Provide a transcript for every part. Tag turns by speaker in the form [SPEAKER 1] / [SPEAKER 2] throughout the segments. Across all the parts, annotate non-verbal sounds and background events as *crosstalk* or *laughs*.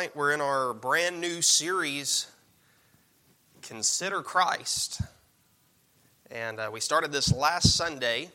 [SPEAKER 1] tonight we're in our brand new series, Consider Christ. And uh, we started this last Sunday,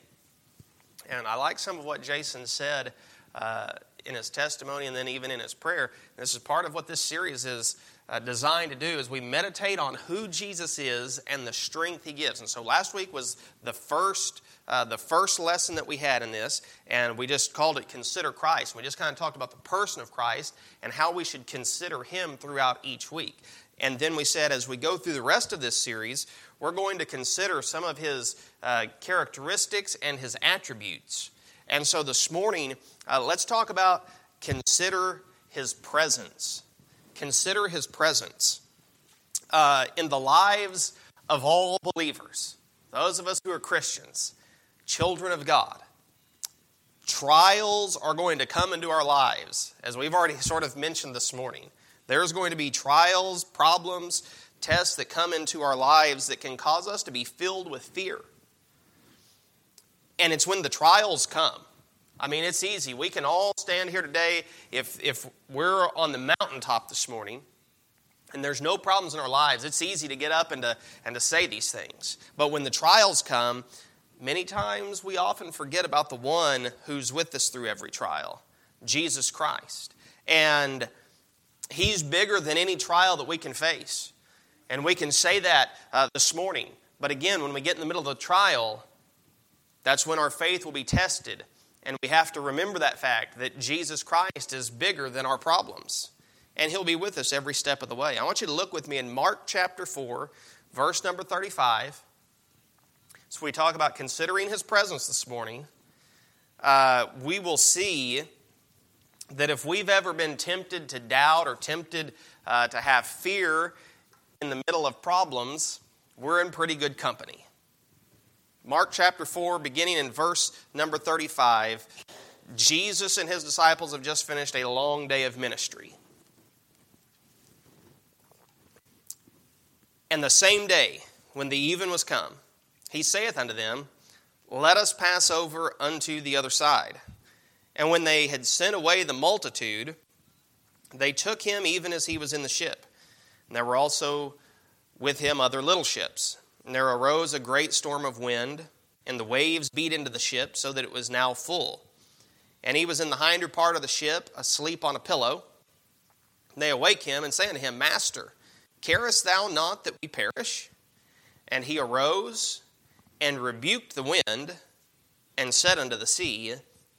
[SPEAKER 1] and I like some of what Jason said uh, in his testimony and then even in his prayer. This is part of what this series is uh, designed to do is we meditate on who Jesus is and the strength he gives. And so last week was the first uh, the first lesson that we had in this, and we just called it Consider Christ. We just kind of talked about the person of Christ and how we should consider him throughout each week. And then we said, as we go through the rest of this series, we're going to consider some of his uh, characteristics and his attributes. And so this morning, uh, let's talk about consider his presence. Consider his presence uh, in the lives of all believers, those of us who are Christians children of God. Trials are going to come into our lives, as we've already sort of mentioned this morning. There's going to be trials, problems, tests that come into our lives that can cause us to be filled with fear. And it's when the trials come. I mean, it's easy. We can all stand here today if, if we're on the mountaintop this morning and there's no problems in our lives. It's easy to get up and to, and to say these things. But when the trials come, Many times we often forget about the one who's with us through every trial Jesus Christ. And He's bigger than any trial that we can face. And we can say that uh, this morning. But again, when we get in the middle of the trial, that's when our faith will be tested. And we have to remember that fact that Jesus Christ is bigger than our problems. And He'll be with us every step of the way. I want you to look with me in Mark chapter 4, verse number 35. So we talk about considering his presence this morning. Uh, we will see that if we've ever been tempted to doubt or tempted uh, to have fear in the middle of problems, we're in pretty good company. Mark chapter 4, beginning in verse number 35, Jesus and his disciples have just finished a long day of ministry. And the same day, when the even was come, he saith unto them, Let us pass over unto the other side. And when they had sent away the multitude, they took him even as he was in the ship. And there were also with him other little ships. And there arose a great storm of wind, and the waves beat into the ship, so that it was now full. And he was in the hinder part of the ship, asleep on a pillow. And they awake him and say unto him, Master, carest thou not that we perish? And he arose and rebuked the wind and said unto the sea,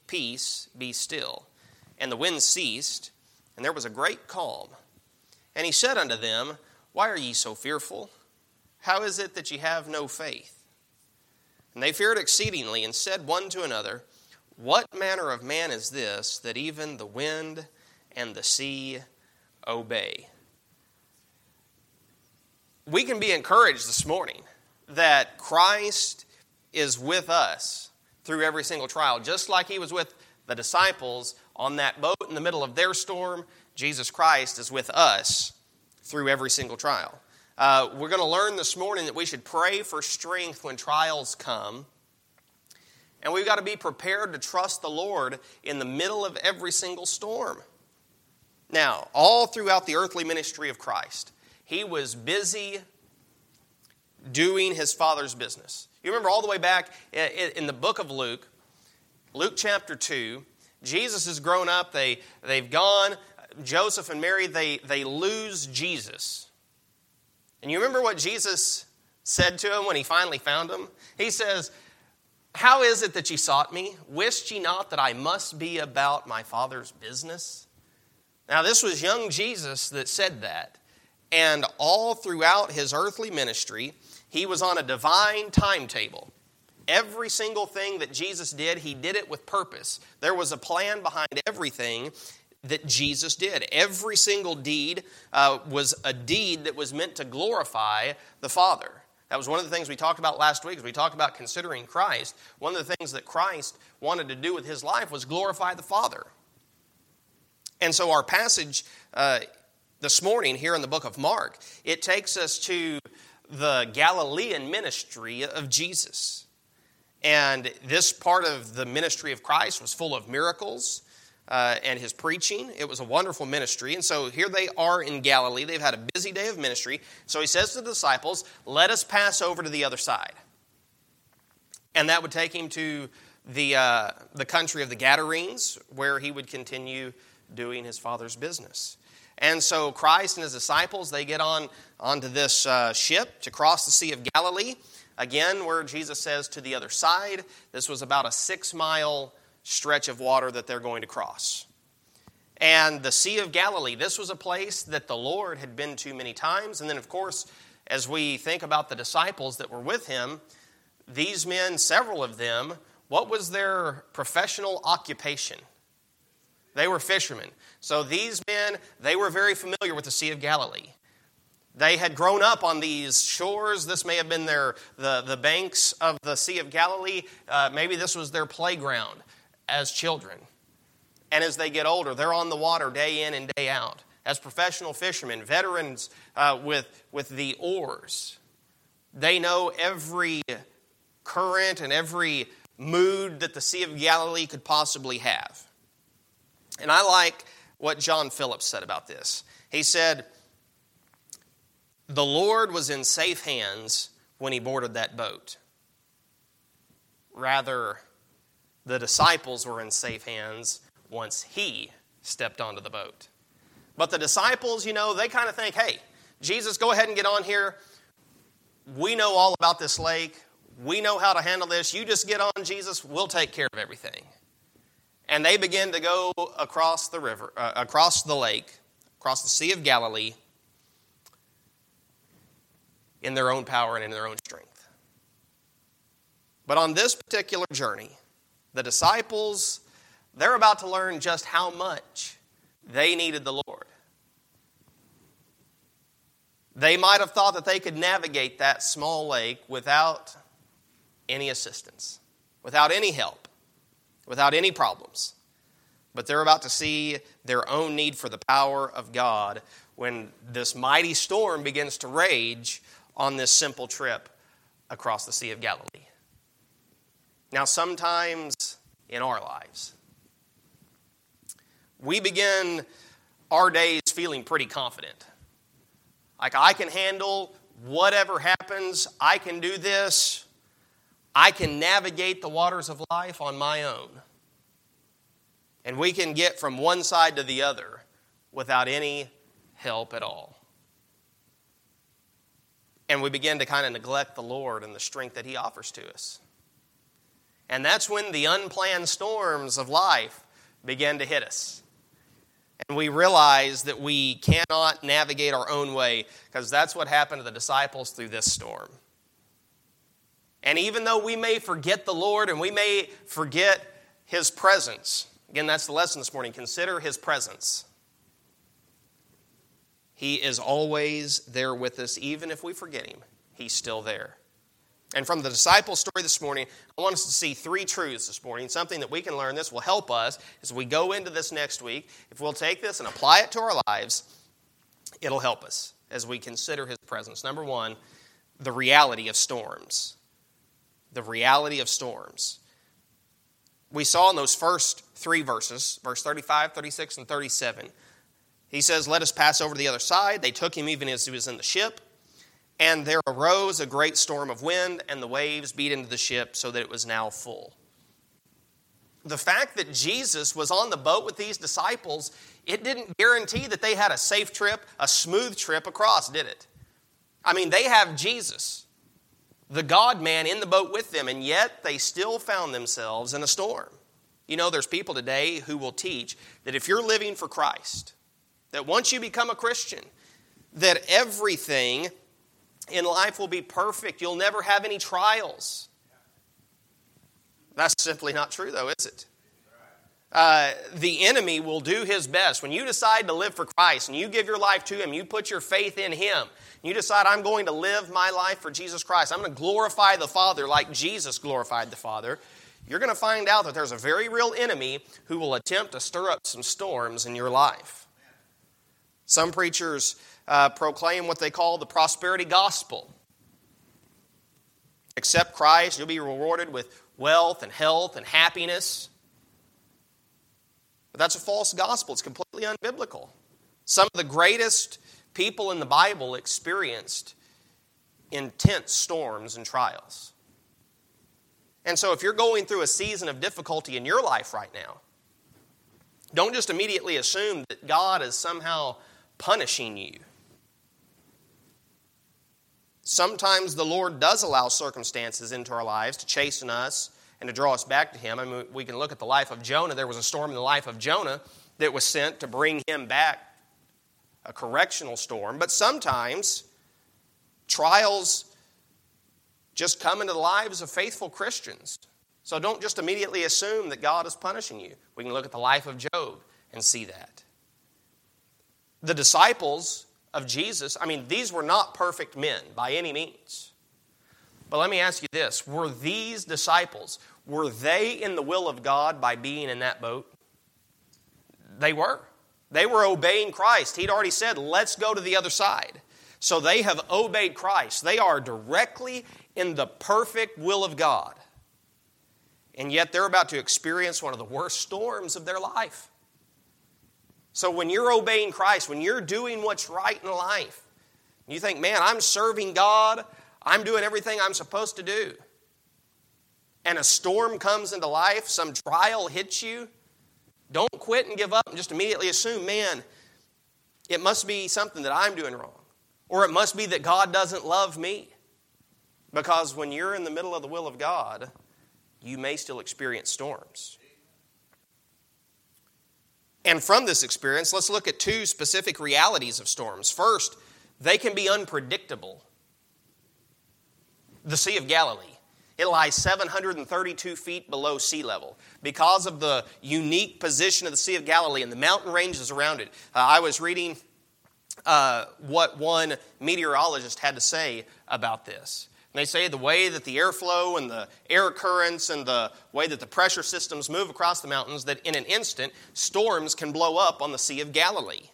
[SPEAKER 1] Peace, be still. And the wind ceased, and there was a great calm. And he said unto them, Why are ye so fearful? How is it that ye have no faith? And they feared exceedingly, and said one to another, What manner of man is this, that even the wind and the sea obey? We can be encouraged this morning that Christ is with us through every single trial. Just like he was with the disciples on that boat in the middle of their storm, Jesus Christ is with us through every single trial. Uh, we're going to learn this morning that we should pray for strength when trials come. And we've got to be prepared to trust the Lord in the middle of every single storm. Now, all throughout the earthly ministry of Christ, he was busy doing his father's business. You remember all the way back in the book of Luke, Luke chapter 2, Jesus has grown up, they, they've gone, Joseph and Mary, they, they lose Jesus. And you remember what Jesus said to him when he finally found him? He says, How is it that ye sought me? Wist ye not that I must be about my Father's business? Now, this was young Jesus that said that. And all throughout his earthly ministry, he was on a divine timetable. Every single thing that Jesus did, he did it with purpose. There was a plan behind everything that Jesus did. Every single deed uh, was a deed that was meant to glorify the Father. That was one of the things we talked about last week as we talked about considering Christ. One of the things that Christ wanted to do with his life was glorify the Father. And so our passage uh, this morning here in the book of Mark, it takes us to the Galilean ministry of Jesus. And this part of the ministry of Christ was full of miracles. Uh, and his preaching. It was a wonderful ministry. And so here they are in Galilee. They've had a busy day of ministry. So he says to the disciples, Let us pass over to the other side. And that would take him to the, uh, the country of the Gadarenes, where he would continue doing his father's business. And so Christ and his disciples, they get on onto this uh, ship to cross the Sea of Galilee. Again, where Jesus says to the other side, this was about a six mile stretch of water that they're going to cross. And the Sea of Galilee, this was a place that the Lord had been to many times. And then, of course, as we think about the disciples that were with him, these men, several of them, what was their professional occupation? They were fishermen. So these men, they were very familiar with the Sea of Galilee. They had grown up on these shores. This may have been their, the, the banks of the Sea of Galilee. Uh, maybe this was their playground as children. And as they get older, they're on the water day in and day out. As professional fishermen, veterans uh, with, with the oars, they know every current and every mood that the Sea of Galilee could possibly have. And I like what John Phillips said about this. He said, the Lord was in safe hands when he boarded that boat. Rather, the disciples were in safe hands once he stepped onto the boat. But the disciples, you know, they kind of think, hey, Jesus, go ahead and get on here. We know all about this lake. We know how to handle this. You just get on, Jesus. We'll take care of everything. And they begin to go across the river, uh, across the lake, across the Sea of Galilee in their own power and in their own strength. But on this particular journey, the disciples, they're about to learn just how much they needed the Lord. They might have thought that they could navigate that small lake without any assistance, without any help, without any problems. But they're about to see their own need for the power of God when this mighty storm begins to rage on this simple trip across the Sea of Galilee. Now, sometimes in our lives, we begin our days feeling pretty confident. Like, I can handle whatever happens, I can do this, I can navigate the waters of life on my own. And we can get from one side to the other without any help at all and we begin to kind of neglect the Lord and the strength that He offers to us. And that's when the unplanned storms of life begin to hit us. And we realize that we cannot navigate our own way because that's what happened to the disciples through this storm. And even though we may forget the Lord and we may forget His presence, again, that's the lesson this morning consider His presence. He is always there with us, even if we forget Him. He's still there. And from the disciple story this morning, I want us to see three truths this morning, something that we can learn. This will help us as we go into this next week. If we'll take this and apply it to our lives, it'll help us as we consider His presence. Number one, the reality of storms. The reality of storms. We saw in those first three verses, verse 35, 36, and 37, he says, Let us pass over to the other side. They took him even as he was in the ship. And there arose a great storm of wind, and the waves beat into the ship so that it was now full. The fact that Jesus was on the boat with these disciples, it didn't guarantee that they had a safe trip, a smooth trip across, did it? I mean, they have Jesus, the God man, in the boat with them, and yet they still found themselves in a storm. You know, there's people today who will teach that if you're living for Christ, that once you become a Christian, that everything in life will be perfect. You'll never have any trials. That's simply not true, though, is it? Uh, the enemy will do his best. When you decide to live for Christ and you give your life to Him, you put your faith in Him, you decide, I'm going to live my life for Jesus Christ, I'm going to glorify the Father like Jesus glorified the Father, you're going to find out that there's a very real enemy who will attempt to stir up some storms in your life. Some preachers uh, proclaim what they call the prosperity gospel. Accept Christ, you'll be rewarded with wealth and health and happiness. But that's a false gospel, it's completely unbiblical. Some of the greatest people in the Bible experienced intense storms and trials. And so, if you're going through a season of difficulty in your life right now, don't just immediately assume that God is somehow punishing you. Sometimes the Lord does allow circumstances into our lives to chasten us and to draw us back to Him. I mean, we can look at the life of Jonah. There was a storm in the life of Jonah that was sent to bring him back, a correctional storm. But sometimes trials just come into the lives of faithful Christians. So don't just immediately assume that God is punishing you. We can look at the life of Job and see that. The disciples of Jesus, I mean, these were not perfect men by any means. But let me ask you this were these disciples, were they in the will of God by being in that boat? They were. They were obeying Christ. He'd already said, let's go to the other side. So they have obeyed Christ. They are directly in the perfect will of God. And yet they're about to experience one of the worst storms of their life. So when you're obeying Christ, when you're doing what's right in life, you think, man, I'm serving God, I'm doing everything I'm supposed to do. And a storm comes into life, some trial hits you, don't quit and give up and just immediately assume, man, it must be something that I'm doing wrong. Or it must be that God doesn't love me. Because when you're in the middle of the will of God, you may still experience storms. And from this experience, let's look at two specific realities of storms. First, they can be unpredictable. The Sea of Galilee. It lies 732 feet below sea level. Because of the unique position of the Sea of Galilee and the mountain ranges around it, uh, I was reading uh, what one meteorologist had to say about this. And they say the way that the airflow and the air currents and the way that the pressure systems move across the mountains, that in an instant, storms can blow up on the Sea of Galilee.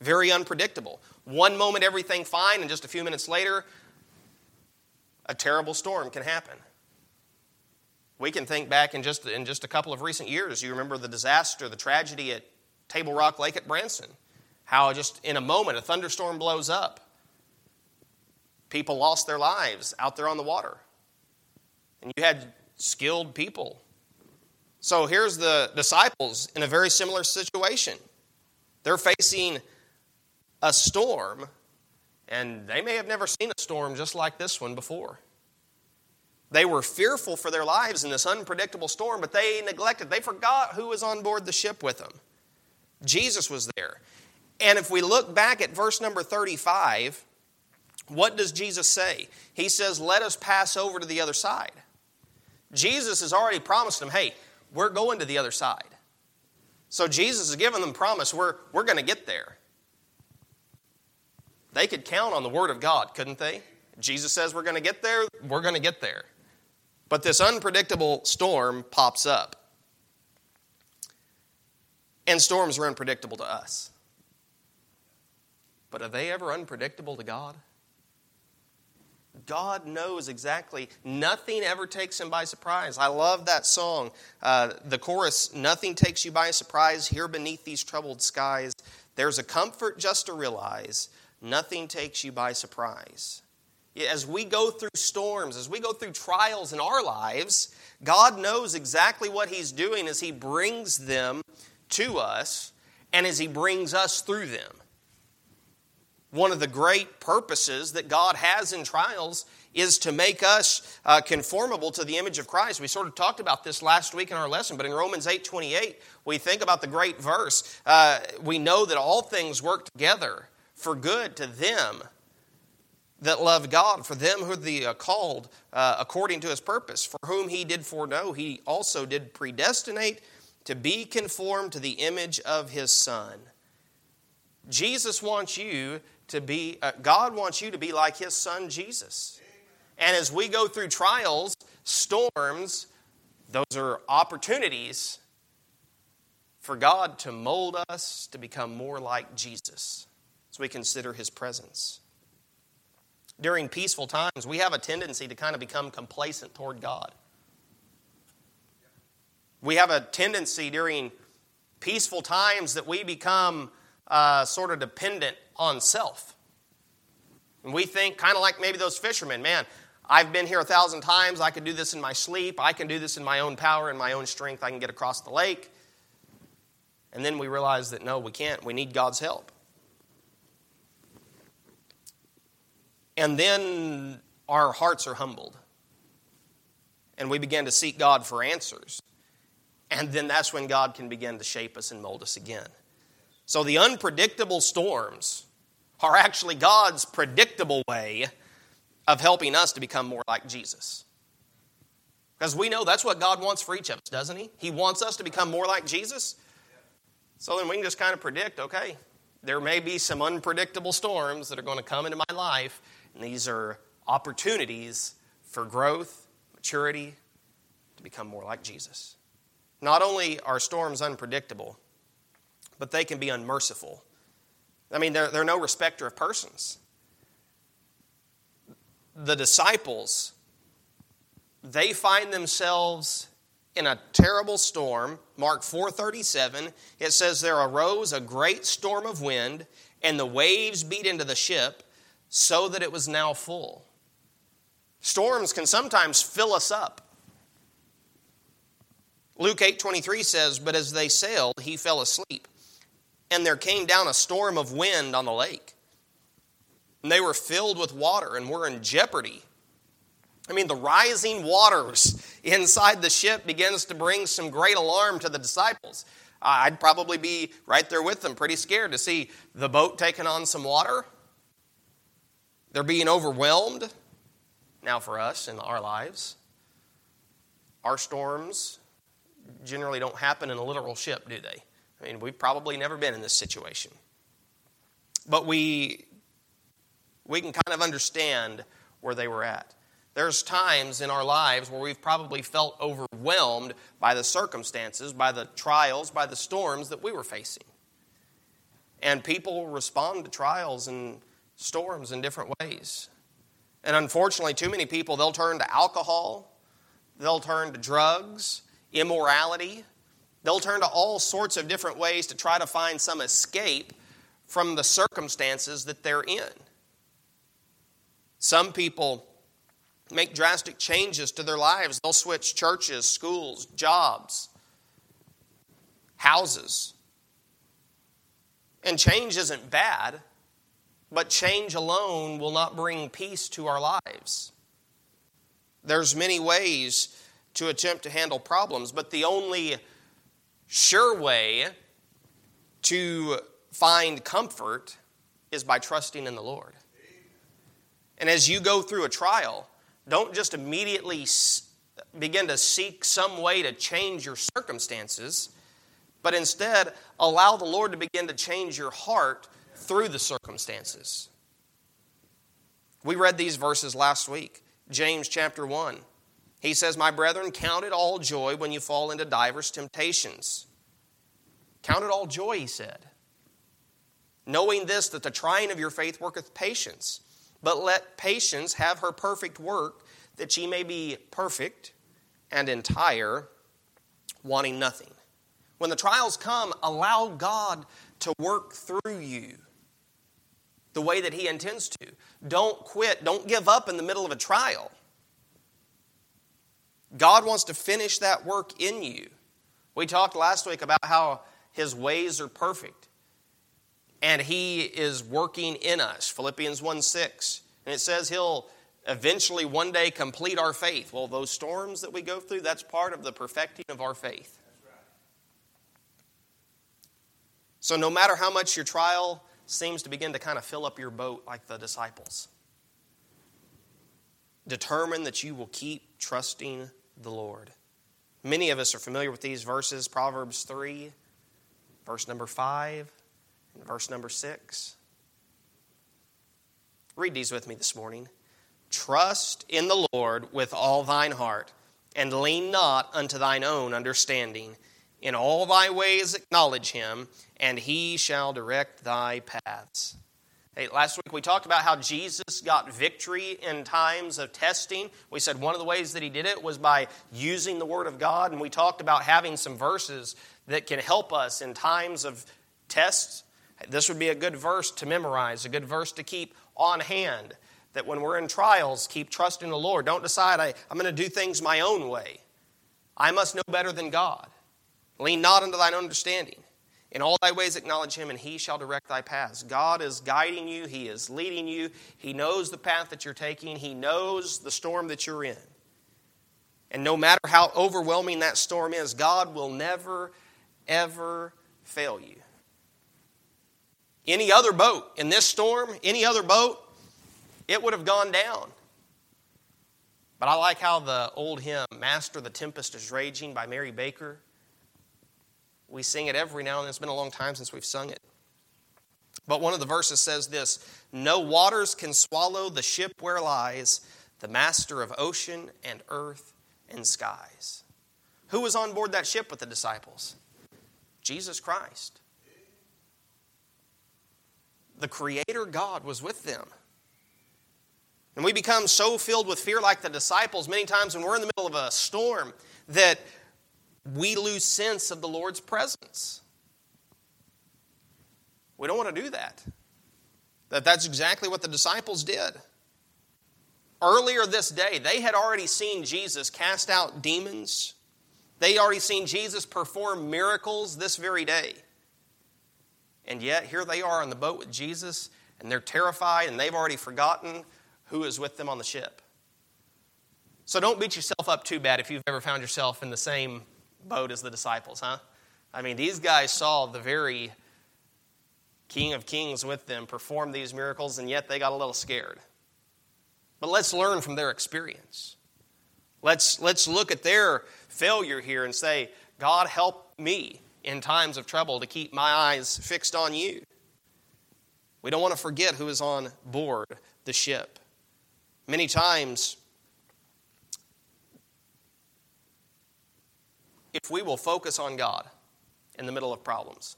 [SPEAKER 1] Very unpredictable. One moment, everything fine, and just a few minutes later, a terrible storm can happen. We can think back in just, in just a couple of recent years. You remember the disaster, the tragedy at Table Rock Lake at Branson. How just in a moment a thunderstorm blows up. People lost their lives out there on the water. And you had skilled people. So here's the disciples in a very similar situation. They're facing a storm, and they may have never seen a storm just like this one before. They were fearful for their lives in this unpredictable storm, but they neglected, they forgot who was on board the ship with them. Jesus was there. And if we look back at verse number 35, what does Jesus say? He says, Let us pass over to the other side. Jesus has already promised them, Hey, we're going to the other side. So Jesus has given them promise, we're, we're going to get there. They could count on the Word of God, couldn't they? Jesus says we're going to get there, we're going to get there. But this unpredictable storm pops up. And storms are unpredictable to us. But are they ever unpredictable to God? God knows exactly. Nothing ever takes him by surprise. I love that song. Uh, the chorus Nothing takes you by surprise here beneath these troubled skies. There's a comfort just to realize nothing takes you by surprise. As we go through storms, as we go through trials in our lives, God knows exactly what He's doing as He brings them to us and as He brings us through them. One of the great purposes that God has in trials is to make us uh, conformable to the image of Christ. We sort of talked about this last week in our lesson, but in Romans 8 28, we think about the great verse. Uh, we know that all things work together for good to them that love God, for them who are the uh, called uh, according to his purpose, for whom he did foreknow, he also did predestinate to be conformed to the image of his Son. Jesus wants you to be, uh, God wants you to be like his Son Jesus. And as we go through trials, storms, those are opportunities for God to mold us to become more like Jesus as we consider his presence during peaceful times, we have a tendency to kind of become complacent toward God. We have a tendency during peaceful times that we become uh, sort of dependent on self. And we think, kind of like maybe those fishermen, man, I've been here a thousand times. I can do this in my sleep. I can do this in my own power and my own strength. I can get across the lake. And then we realize that no, we can't. We need God's help. And then our hearts are humbled. And we begin to seek God for answers. And then that's when God can begin to shape us and mold us again. So the unpredictable storms are actually God's predictable way of helping us to become more like Jesus. Because we know that's what God wants for each of us, doesn't He? He wants us to become more like Jesus. So then we can just kind of predict okay, there may be some unpredictable storms that are going to come into my life, and these are opportunities for growth, maturity, to become more like Jesus. Not only are storms unpredictable, but they can be unmerciful. I mean, they're, they're no respecter of persons. The disciples, they find themselves in a terrible storm. Mark 4:37, it says there arose a great storm of wind, and the waves beat into the ship, so that it was now full. Storms can sometimes fill us up. Luke 8:23 says, "But as they sailed, he fell asleep, and there came down a storm of wind on the lake. And they were filled with water and were in jeopardy." I mean, the rising waters *laughs* inside the ship begins to bring some great alarm to the disciples. I'd probably be right there with them, pretty scared to see the boat taking on some water. They're being overwhelmed. Now, for us in our lives, our storms generally don't happen in a literal ship, do they? I mean, we've probably never been in this situation. But we, we can kind of understand where they were at. There's times in our lives where we've probably felt overwhelmed by the circumstances, by the trials, by the storms that we were facing. And people respond to trials and storms in different ways. And unfortunately, too many people, they'll turn to alcohol, they'll turn to drugs, immorality. They'll turn to all sorts of different ways to try to find some escape from the circumstances that they're in. Some people make drastic changes to their lives. They'll switch churches, schools, jobs, houses. And change isn't bad, but change alone will not bring peace to our lives. There's many ways to attempt to handle problems, but the only sure way to find comfort is by trusting in the Lord. And as you go through a trial, don't just immediately begin to seek some way to change your circumstances, but instead allow the Lord to begin to change your heart through the circumstances. We read these verses last week, James chapter 1. He says, My brethren, count it all joy when you fall into divers temptations. Count it all joy, he said. Knowing this, that the trying of your faith worketh patience. But let patience have her perfect work, that she may be perfect and entire, wanting nothing. When the trials come, allow God to work through you the way that He intends to. Don't quit. Don't give up in the middle of a trial. God wants to finish that work in you. We talked last week about how his ways are perfect and he is working in us. Philippians 1 6. And it says he'll eventually one day complete our faith. Well, those storms that we go through, that's part of the perfecting of our faith. So, no matter how much your trial seems to begin to kind of fill up your boat like the disciples, determine that you will keep trusting the Lord. Many of us are familiar with these verses Proverbs 3, verse number 5, and verse number 6. Read these with me this morning. Trust in the Lord with all thine heart, and lean not unto thine own understanding. In all thy ways acknowledge him, and he shall direct thy paths. Hey, last week we talked about how Jesus got victory in times of testing. We said one of the ways that he did it was by using the Word of God, and we talked about having some verses that can help us in times of tests. This would be a good verse to memorize, a good verse to keep on hand. That when we're in trials, keep trusting the Lord. Don't decide, I, I'm going to do things my own way. I must know better than God. Lean not unto thine understanding. In all thy ways acknowledge him, and he shall direct thy paths. God is guiding you, he is leading you. He knows the path that you're taking, he knows the storm that you're in. And no matter how overwhelming that storm is, God will never, ever fail you. Any other boat in this storm, any other boat, it would have gone down. But I like how the old hymn, Master, the Tempest is Raging by Mary Baker, we sing it every now and then. It's been a long time since we've sung it. But one of the verses says this No waters can swallow the ship where lies the master of ocean and earth and skies. Who was on board that ship with the disciples? Jesus Christ. The Creator God was with them. And we become so filled with fear, like the disciples, many times when we're in the middle of a storm, that we lose sense of the Lord's presence. We don't want to do that. That that's exactly what the disciples did. Earlier this day, they had already seen Jesus cast out demons. They already seen Jesus perform miracles this very day. And yet, here they are on the boat with Jesus, and they're terrified, and they've already forgotten who is with them on the ship. So don't beat yourself up too bad if you've ever found yourself in the same boat as the disciples, huh? I mean, these guys saw the very King of Kings with them perform these miracles, and yet they got a little scared. But let's learn from their experience. Let's, let's look at their failure here and say, God, help me in times of trouble to keep my eyes fixed on you. We don't want to forget who is on board the ship. Many times, if we will focus on God in the middle of problems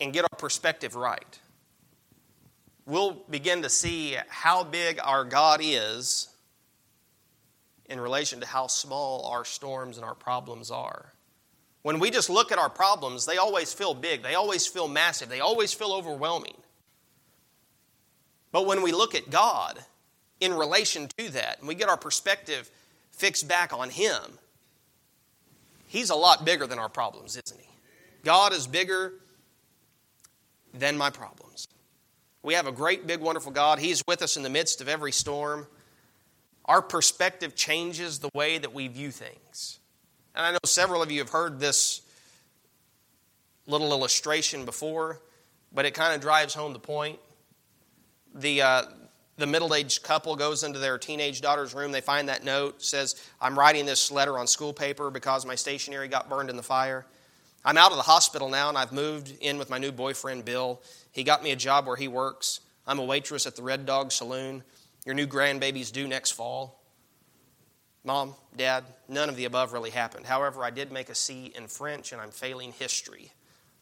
[SPEAKER 1] and get our perspective right, we'll begin to see how big our God is in relation to how small our storms and our problems are. When we just look at our problems, they always feel big, they always feel massive, they always feel overwhelming. But when we look at God in relation to that and we get our perspective fixed back on Him, He's a lot bigger than our problems, isn't He? God is bigger than my problems. We have a great, big, wonderful God. He's with us in the midst of every storm. Our perspective changes the way that we view things. And I know several of you have heard this little illustration before, but it kind of drives home the point. The, uh, the middle-aged couple goes into their teenage daughter's room. They find that note says i'm writing this letter on school paper because my stationery got burned in the fire. I'm out of the hospital now and i've moved in with my new boyfriend bill. He got me a job where he works. I'm a waitress at the red dog saloon. Your new grandbaby's due next fall. Mom dad none of the above really happened. However i did make a c in french and i'm failing history.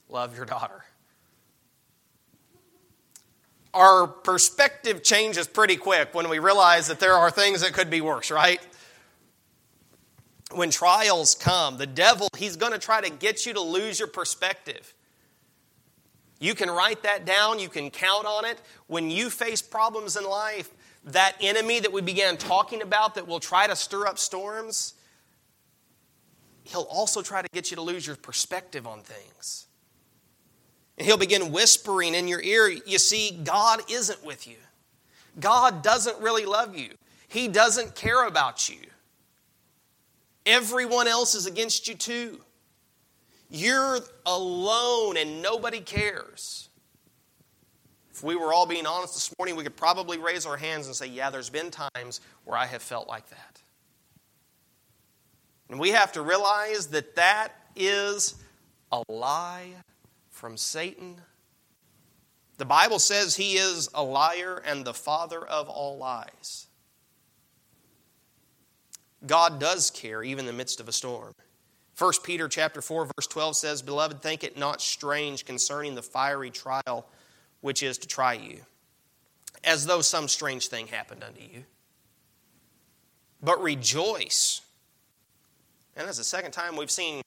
[SPEAKER 1] Love your daughter our perspective changes pretty quick when we realize that there are things that could be worse, right? When trials come, the devil, he's going to try to get you to lose your perspective. You can write that down, you can count on it. When you face problems in life, that enemy that we began talking about that will try to stir up storms, he'll also try to get you to lose your perspective on things. And he'll begin whispering in your ear, You see, God isn't with you. God doesn't really love you, He doesn't care about you. Everyone else is against you too. You're alone and nobody cares. If we were all being honest this morning, we could probably raise our hands and say, Yeah, there's been times where I have felt like that. And we have to realize that that is a lie from Satan. The Bible says he is a liar and the father of all lies. God does care even in the midst of a storm. 1 Peter chapter 4 verse 12 says, "Beloved, think it not strange concerning the fiery trial which is to try you, as though some strange thing happened unto you. But rejoice." And that's the second time we've seen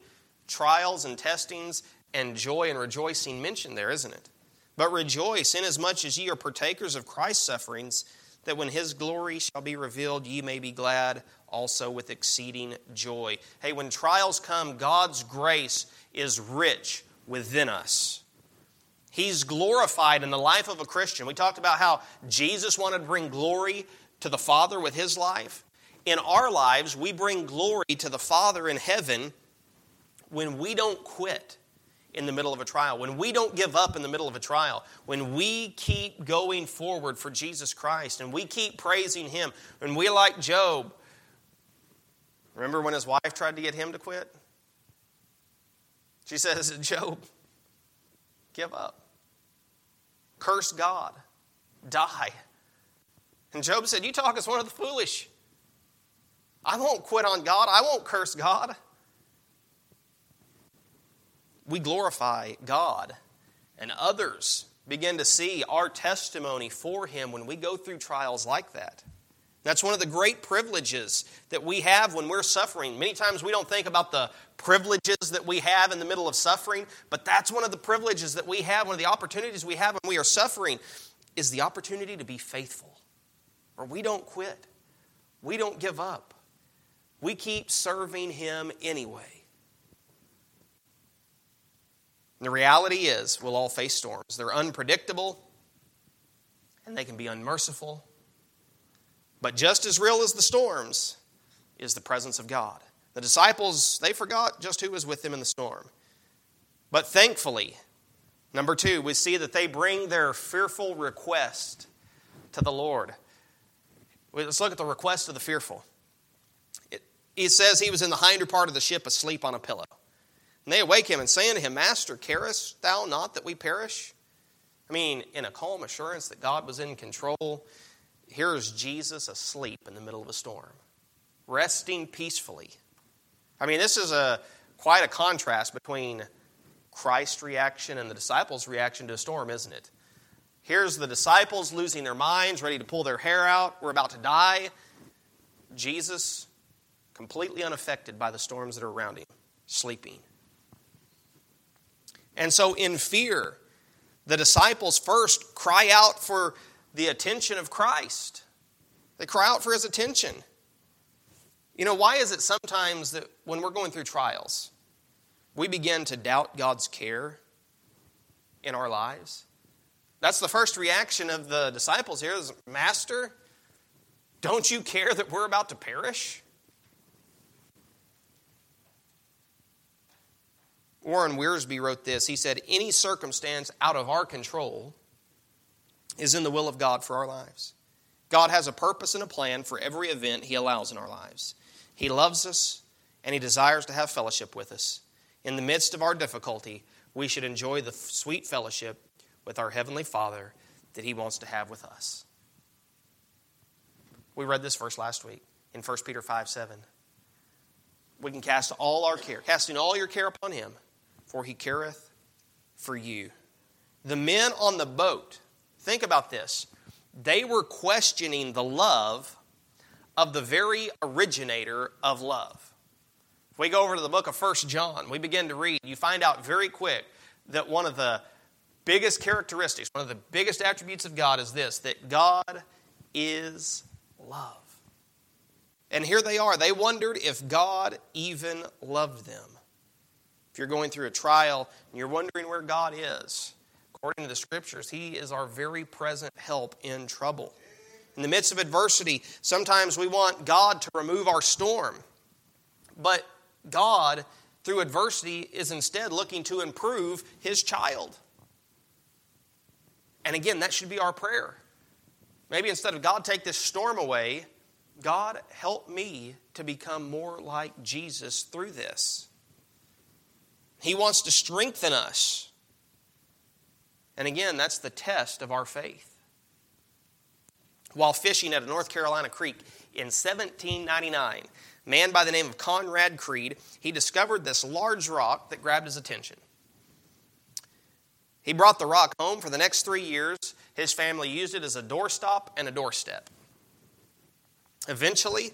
[SPEAKER 1] trials and testings and joy and rejoicing mentioned there, isn't it? But rejoice inasmuch as ye are partakers of Christ's sufferings, that when his glory shall be revealed, ye may be glad also with exceeding joy. Hey, when trials come, God's grace is rich within us. He's glorified in the life of a Christian. We talked about how Jesus wanted to bring glory to the Father with his life. In our lives, we bring glory to the Father in heaven when we don't quit in the middle of a trial, when we don't give up in the middle of a trial, when we keep going forward for Jesus Christ and we keep praising Him, when we, like Job, remember when his wife tried to get him to quit? She says, *laughs* Job, give up curse God, die. And Job said, You talk as one of the foolish. I won't quit on God, I won't curse God. We glorify God, and others begin to see our testimony for Him when we go through trials like that. That's one of the great privileges that we have when we're suffering. Many times we don't think about the privileges that we have in the middle of suffering, but that's one of the privileges that we have, one of the opportunities we have when we are suffering is the opportunity to be faithful. Or we don't quit. We don't give up. We keep serving him anyway. And the reality is, we'll all face storms. They're unpredictable and they can be unmerciful but just as real as the storms is the presence of God. The disciples, they forgot just who was with them in the storm. But thankfully, number two, we see that they bring their fearful request to the Lord. Let's look at the request of the fearful. It, he says he was in the hinder part of the ship asleep on a pillow. And they awake him and say unto him, Master, carest thou not that we perish? I mean, in a calm assurance that God was in control, here's Jesus asleep in the middle of a storm, resting peacefully. I mean, this is a quite a contrast between Christ's reaction and the disciples' reaction to a storm, isn't it? Here's the disciples losing their minds, ready to pull their hair out. We're about to die. Jesus, completely unaffected by the storms that are around him, sleeping. And so, in fear, the disciples first cry out for the attention of Christ. They cry out for his attention. You know, why is it sometimes that when we're going through trials, we begin to doubt God's care in our lives? That's the first reaction of the disciples here is, Master, don't you care that we're about to perish? Warren Wiersbe wrote this. He said, Any circumstance out of our control is in the will of God for our lives. God has a purpose and a plan for every event He allows in our lives. He loves us and He desires to have fellowship with us. In the midst of our difficulty, we should enjoy the sweet fellowship with our Heavenly Father that He wants to have with us. We read this verse last week in 1 Peter 5 7. We can cast all our care, casting all your care upon Him, for He careth for you. The men on the boat Think about this. They were questioning the love of the very originator of love. If we go over to the book of First John, we begin to read, you find out very quick that one of the biggest characteristics, one of the biggest attributes of God is this that God is love. And here they are. They wondered if God even loved them. If you're going through a trial and you're wondering where God is, According to the scriptures, He is our very present help in trouble. In the midst of adversity, sometimes we want God to remove our storm. But God, through adversity, is instead looking to improve His child. And again, that should be our prayer. Maybe instead of God, take this storm away, God, help me to become more like Jesus through this. He wants to strengthen us. And again, that's the test of our faith. While fishing at a North Carolina creek in 1799, a man by the name of Conrad Reed, he discovered this large rock that grabbed his attention. He brought the rock home for the next three years. His family used it as a doorstop and a doorstep. Eventually,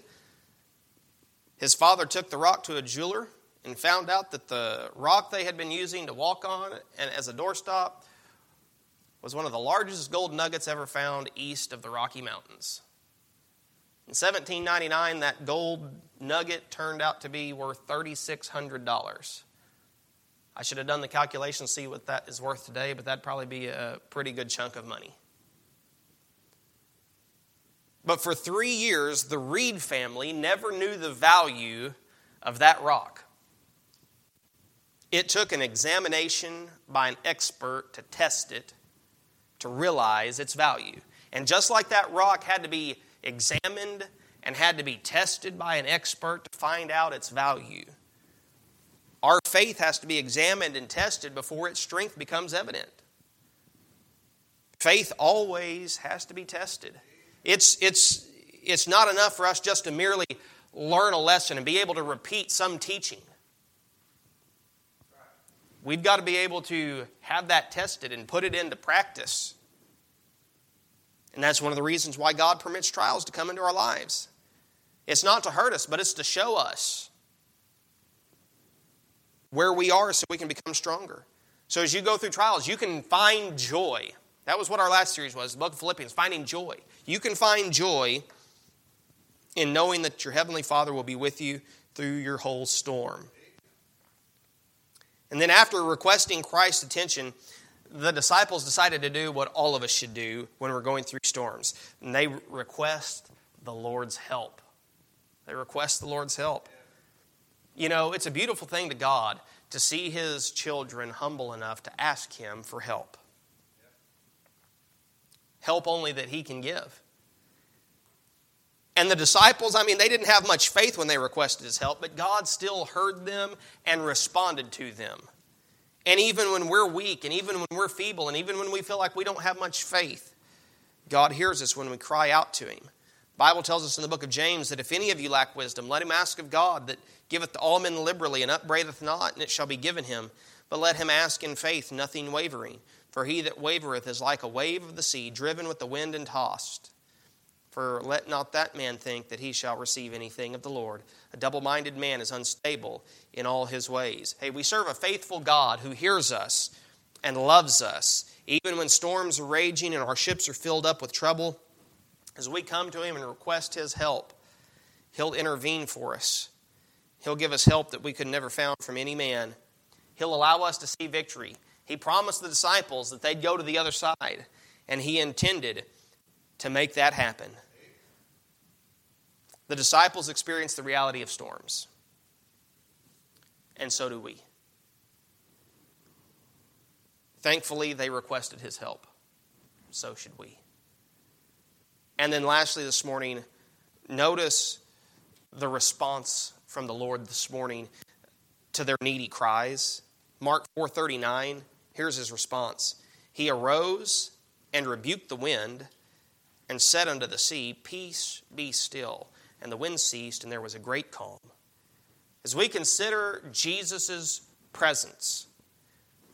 [SPEAKER 1] his father took the rock to a jeweler and found out that the rock they had been using to walk on and as a doorstop was one of the largest gold nuggets ever found east of the Rocky Mountains. In 1799, that gold nugget turned out to be worth $3,600. I should have done the calculation, see what that is worth today, but that'd probably be a pretty good chunk of money. But for three years, the Reed family never knew the value of that rock. It took an examination by an expert to test it, to realize its value. And just like that rock had to be examined and had to be tested by an expert to find out its value, our faith has to be examined and tested before its strength becomes evident. Faith always has to be tested. It's, it's, it's not enough for us just to merely learn a lesson and be able to repeat some teaching. We've got to be able to have that tested and put it into practice. And that's one of the reasons why God permits trials to come into our lives. It's not to hurt us, but it's to show us where we are so we can become stronger. So as you go through trials, you can find joy. That was what our last series was, the book of Philippians, finding joy. You can find joy in knowing that your Heavenly Father will be with you through your whole storm. And then, after requesting Christ's attention, the disciples decided to do what all of us should do when we're going through storms. And they request the Lord's help. They request the Lord's help. You know, it's a beautiful thing to God to see His children humble enough to ask Him for help. Help only that He can give. And the disciples, I mean, they didn't have much faith when they requested his help, but God still heard them and responded to them. And even when we're weak, and even when we're feeble, and even when we feel like we don't have much faith, God hears us when we cry out to him. The Bible tells us in the book of James that if any of you lack wisdom, let him ask of God that giveth to all men liberally and upbraideth not, and it shall be given him. But let him ask in faith, nothing wavering. For he that wavereth is like a wave of the sea, driven with the wind and tossed. For let not that man think that he shall receive anything of the Lord. A double minded man is unstable in all his ways. Hey, we serve a faithful God who hears us and loves us. Even when storms are raging and our ships are filled up with trouble, as we come to him and request his help, he'll intervene for us. He'll give us help that we could never found from any man. He'll allow us to see victory. He promised the disciples that they'd go to the other side, and he intended to make that happen. The disciples experienced the reality of storms, and so do we. Thankfully, they requested his help. So should we. And then, lastly, this morning, notice the response from the Lord this morning to their needy cries. Mark 4:39, here's his response. He arose and rebuked the wind and said unto the sea, Peace, be still. And the wind ceased, and there was a great calm. As we consider Jesus' presence,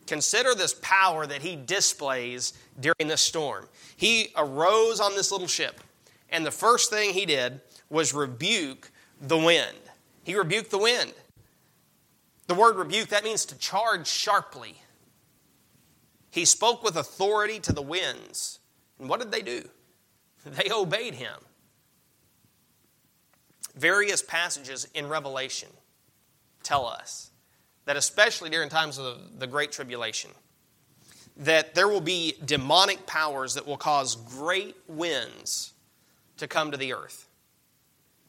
[SPEAKER 1] consider this power that he displays during this storm. He arose on this little ship, and the first thing he did was rebuke the wind. He rebuked the wind. The word rebuke, that means to charge sharply. He spoke with authority to the winds. And what did they do? They obeyed him. Various passages in Revelation tell us that, especially during times of the Great Tribulation, that there will be demonic powers that will cause great winds to come to the earth.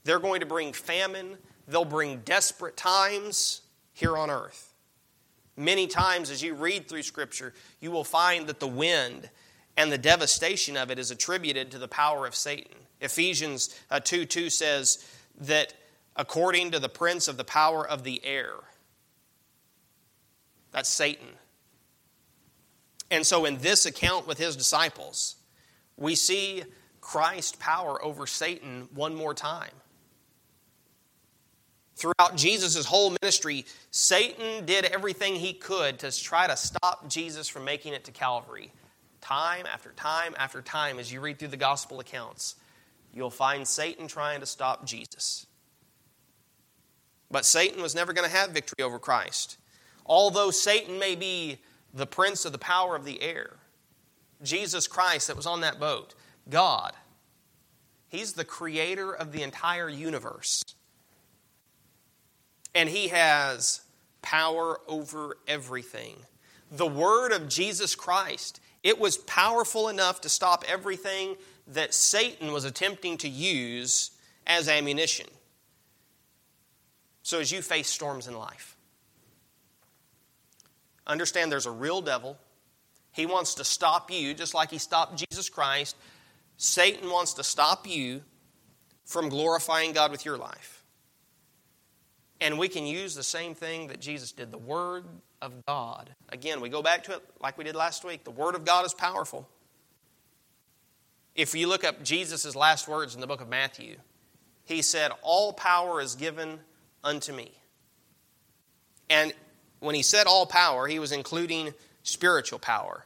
[SPEAKER 1] They're going to bring famine, they'll bring desperate times here on earth. Many times, as you read through Scripture, you will find that the wind and the devastation of it is attributed to the power of Satan. Ephesians uh, 2 2 says that according to the prince of the power of the air, that's Satan. And so, in this account with his disciples, we see Christ's power over Satan one more time. Throughout Jesus' whole ministry, Satan did everything he could to try to stop Jesus from making it to Calvary. Time after time after time, as you read through the gospel accounts, you'll find Satan trying to stop Jesus. But Satan was never going to have victory over Christ. Although Satan may be the prince of the power of the air, Jesus Christ that was on that boat, God, He's the creator of the entire universe. And He has power over everything. The word of Jesus Christ, it was powerful enough to stop everything that Satan was attempting to use as ammunition. So, as you face storms in life, understand there's a real devil. He wants to stop you, just like he stopped Jesus Christ. Satan wants to stop you from glorifying God with your life. And we can use the same thing that Jesus did the Word of God. Again, we go back to it like we did last week. The Word of God is powerful. If you look up Jesus' last words in the book of Matthew, he said, All power is given unto me. And when he said all power, he was including spiritual power.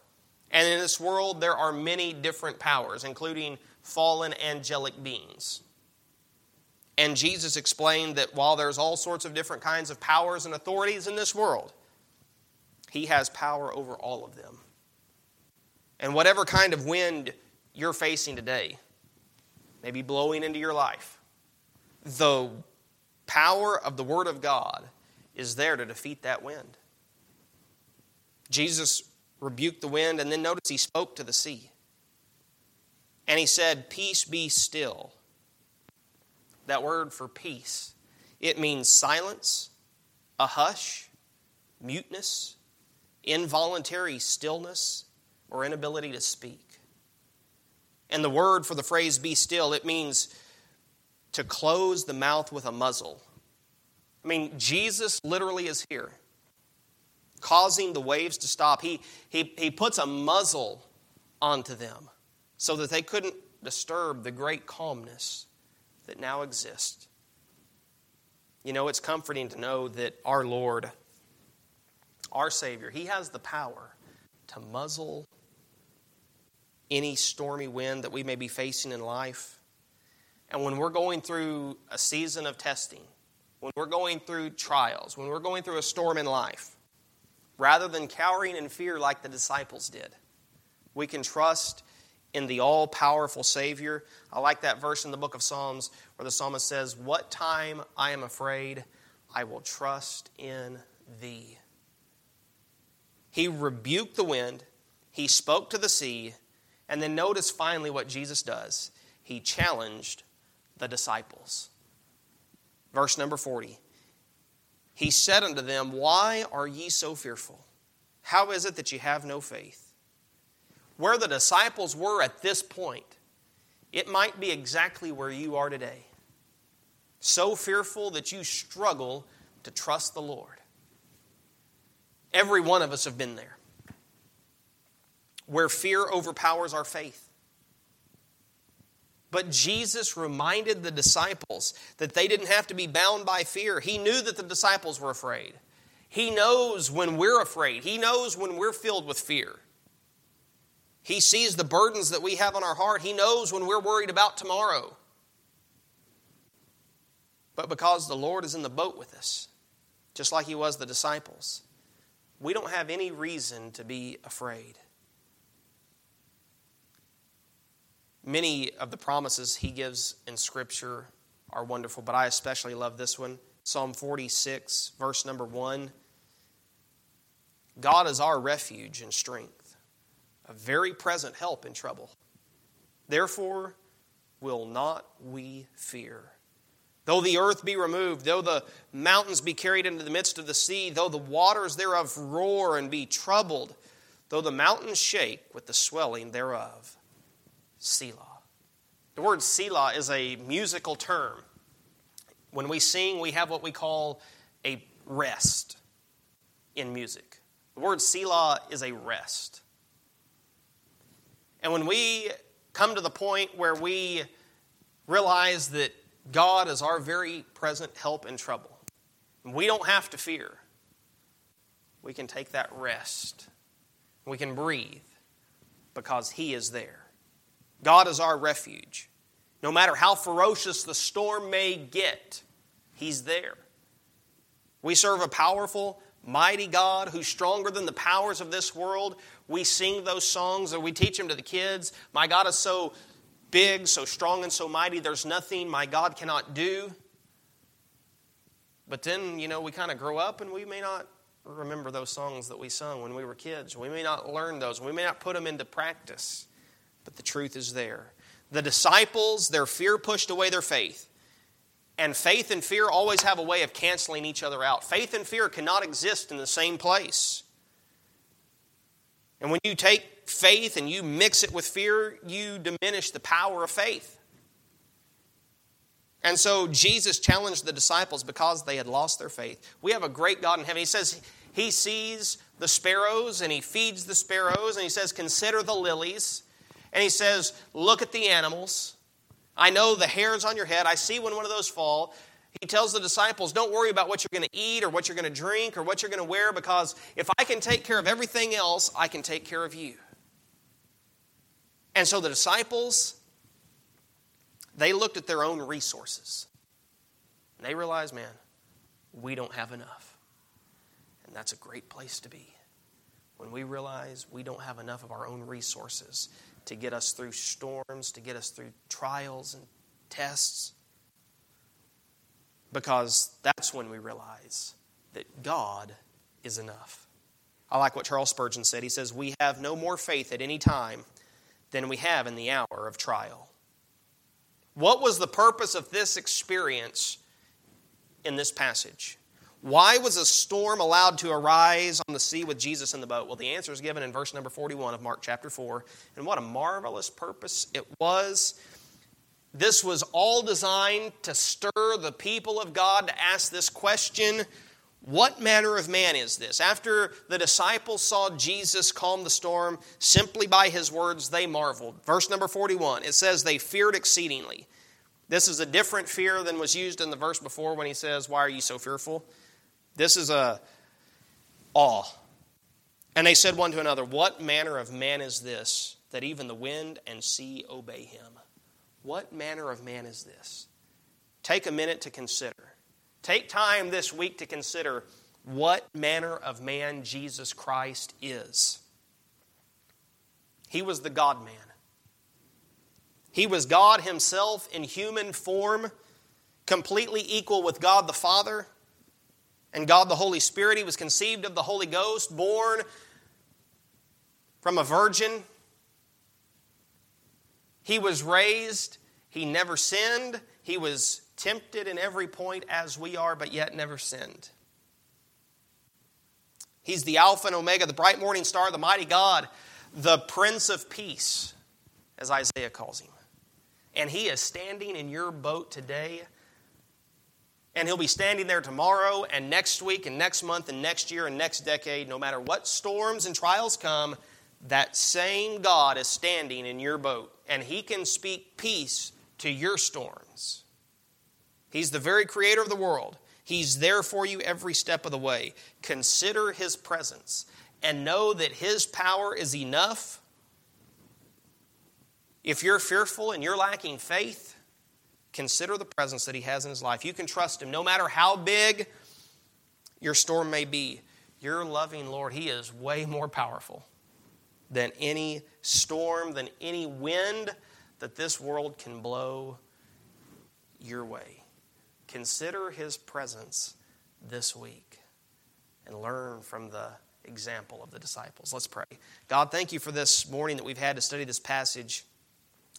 [SPEAKER 1] And in this world, there are many different powers, including fallen angelic beings. And Jesus explained that while there's all sorts of different kinds of powers and authorities in this world, he has power over all of them. And whatever kind of wind you're facing today, maybe blowing into your life, the power of the Word of God is there to defeat that wind. Jesus rebuked the wind, and then notice he spoke to the sea. And he said, Peace be still. That word for peace, it means silence, a hush, muteness, involuntary stillness, or inability to speak. And the word for the phrase be still, it means to close the mouth with a muzzle. I mean, Jesus literally is here, causing the waves to stop. He, he, he puts a muzzle onto them so that they couldn't disturb the great calmness that now exists. You know, it's comforting to know that our Lord, our Savior, He has the power to muzzle any stormy wind that we may be facing in life. And when we're going through a season of testing, when we're going through trials, when we're going through a storm in life, rather than cowering in fear like the disciples did, we can trust in the all powerful Savior. I like that verse in the book of Psalms where the psalmist says, What time I am afraid, I will trust in thee. He rebuked the wind, he spoke to the sea, and then notice finally what Jesus does. He challenged the disciples. Verse number 40. He said unto them, Why are ye so fearful? How is it that ye have no faith? Where the disciples were at this point, it might be exactly where you are today. So fearful that you struggle to trust the Lord. Every one of us have been there. Where fear overpowers our faith. But Jesus reminded the disciples that they didn't have to be bound by fear. He knew that the disciples were afraid. He knows when we're afraid, He knows when we're filled with fear. He sees the burdens that we have on our heart, He knows when we're worried about tomorrow. But because the Lord is in the boat with us, just like He was the disciples, we don't have any reason to be afraid. Many of the promises he gives in Scripture are wonderful, but I especially love this one Psalm 46, verse number 1. God is our refuge and strength, a very present help in trouble. Therefore, will not we fear. Though the earth be removed, though the mountains be carried into the midst of the sea, though the waters thereof roar and be troubled, though the mountains shake with the swelling thereof. Selah. The word Selah is a musical term. When we sing, we have what we call a rest in music. The word Selah is a rest. And when we come to the point where we realize that God is our very present help in trouble, we don't have to fear. We can take that rest. We can breathe because He is there. God is our refuge. No matter how ferocious the storm may get, He's there. We serve a powerful, mighty God who's stronger than the powers of this world. We sing those songs or we teach them to the kids. My God is so big, so strong, and so mighty, there's nothing my God cannot do. But then, you know, we kind of grow up and we may not remember those songs that we sung when we were kids. We may not learn those. We may not put them into practice. But the truth is there. The disciples, their fear pushed away their faith. And faith and fear always have a way of canceling each other out. Faith and fear cannot exist in the same place. And when you take faith and you mix it with fear, you diminish the power of faith. And so Jesus challenged the disciples because they had lost their faith. We have a great God in heaven. He says he sees the sparrows and he feeds the sparrows, and he says, Consider the lilies. And he says, Look at the animals. I know the hairs on your head. I see when one of those fall. He tells the disciples, Don't worry about what you're going to eat or what you're going to drink or what you're going to wear because if I can take care of everything else, I can take care of you. And so the disciples, they looked at their own resources. And they realized, man, we don't have enough. And that's a great place to be. When we realize we don't have enough of our own resources to get us through storms, to get us through trials and tests. Because that's when we realize that God is enough. I like what Charles Spurgeon said. He says, We have no more faith at any time than we have in the hour of trial. What was the purpose of this experience in this passage? Why was a storm allowed to arise on the sea with Jesus in the boat? Well, the answer is given in verse number 41 of Mark chapter 4. And what a marvelous purpose it was. This was all designed to stir the people of God to ask this question What manner of man is this? After the disciples saw Jesus calm the storm simply by his words, they marveled. Verse number 41, it says, They feared exceedingly. This is a different fear than was used in the verse before when he says, Why are you so fearful? This is a awe. And they said one to another, What manner of man is this that even the wind and sea obey him? What manner of man is this? Take a minute to consider. Take time this week to consider what manner of man Jesus Christ is. He was the God man. He was God Himself in human form, completely equal with God the Father and God the Holy Spirit. He was conceived of the Holy Ghost, born from a virgin. He was raised, he never sinned. He was tempted in every point as we are, but yet never sinned. He's the Alpha and Omega, the bright morning star, the mighty God, the Prince of Peace, as Isaiah calls him. And he is standing in your boat today and he'll be standing there tomorrow and next week and next month and next year and next decade. No matter what storms and trials come, that same God is standing in your boat. And he can speak peace to your storms. He's the very creator of the world. He's there for you every step of the way. Consider his presence and know that his power is enough. If you're fearful and you're lacking faith, Consider the presence that He has in His life. You can trust Him no matter how big your storm may be. Your loving Lord, He is way more powerful than any storm, than any wind that this world can blow your way. Consider His presence this week and learn from the example of the disciples. Let's pray. God, thank you for this morning that we've had to study this passage.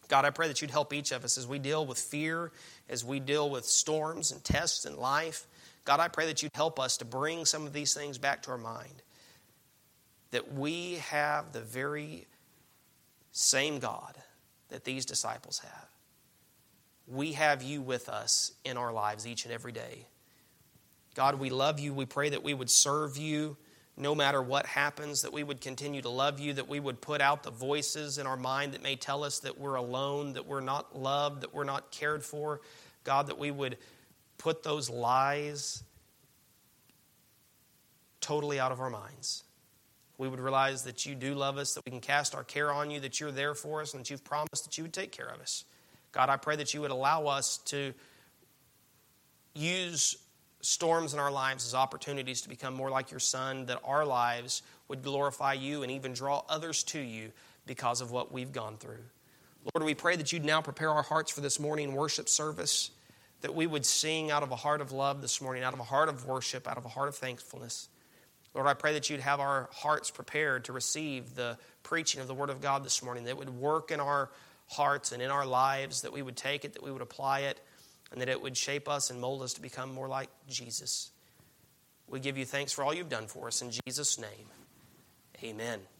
[SPEAKER 1] God, I pray that you'd help each of us as we deal with fear, as we deal with storms and tests in life. God, I pray that you'd help us to bring some of these things back to our mind. That we have the very same God that these disciples have. We have you with us in our lives each and every day. God, we love you. We pray that we would serve you no matter what happens, that we would continue to love you, that we would put out the voices in our mind that may tell us that we're alone, that we're not loved, that we're not cared for. God, that we would put those lies totally out of our minds. We would realize that you do love us, that we can cast our care on you, that you're there for us, and that you've promised that you would take care of us. God, I pray that you would allow us to use storms in our lives as opportunities to become more like your Son, that our lives would glorify you and even draw others to you because of what we've gone through. Lord, we pray that you'd now prepare our hearts for this morning worship service, that we would sing out of a heart of love this morning, out of a heart of worship, out of a heart of thankfulness. Lord, I pray that you'd have our hearts prepared to receive the preaching of the Word of God this morning, that it would work in our hearts and in our lives, that we would take it, that we would apply it, and that it would shape us and mold us to become more like Jesus. We give you thanks for all you've done for us. In Jesus' name, amen.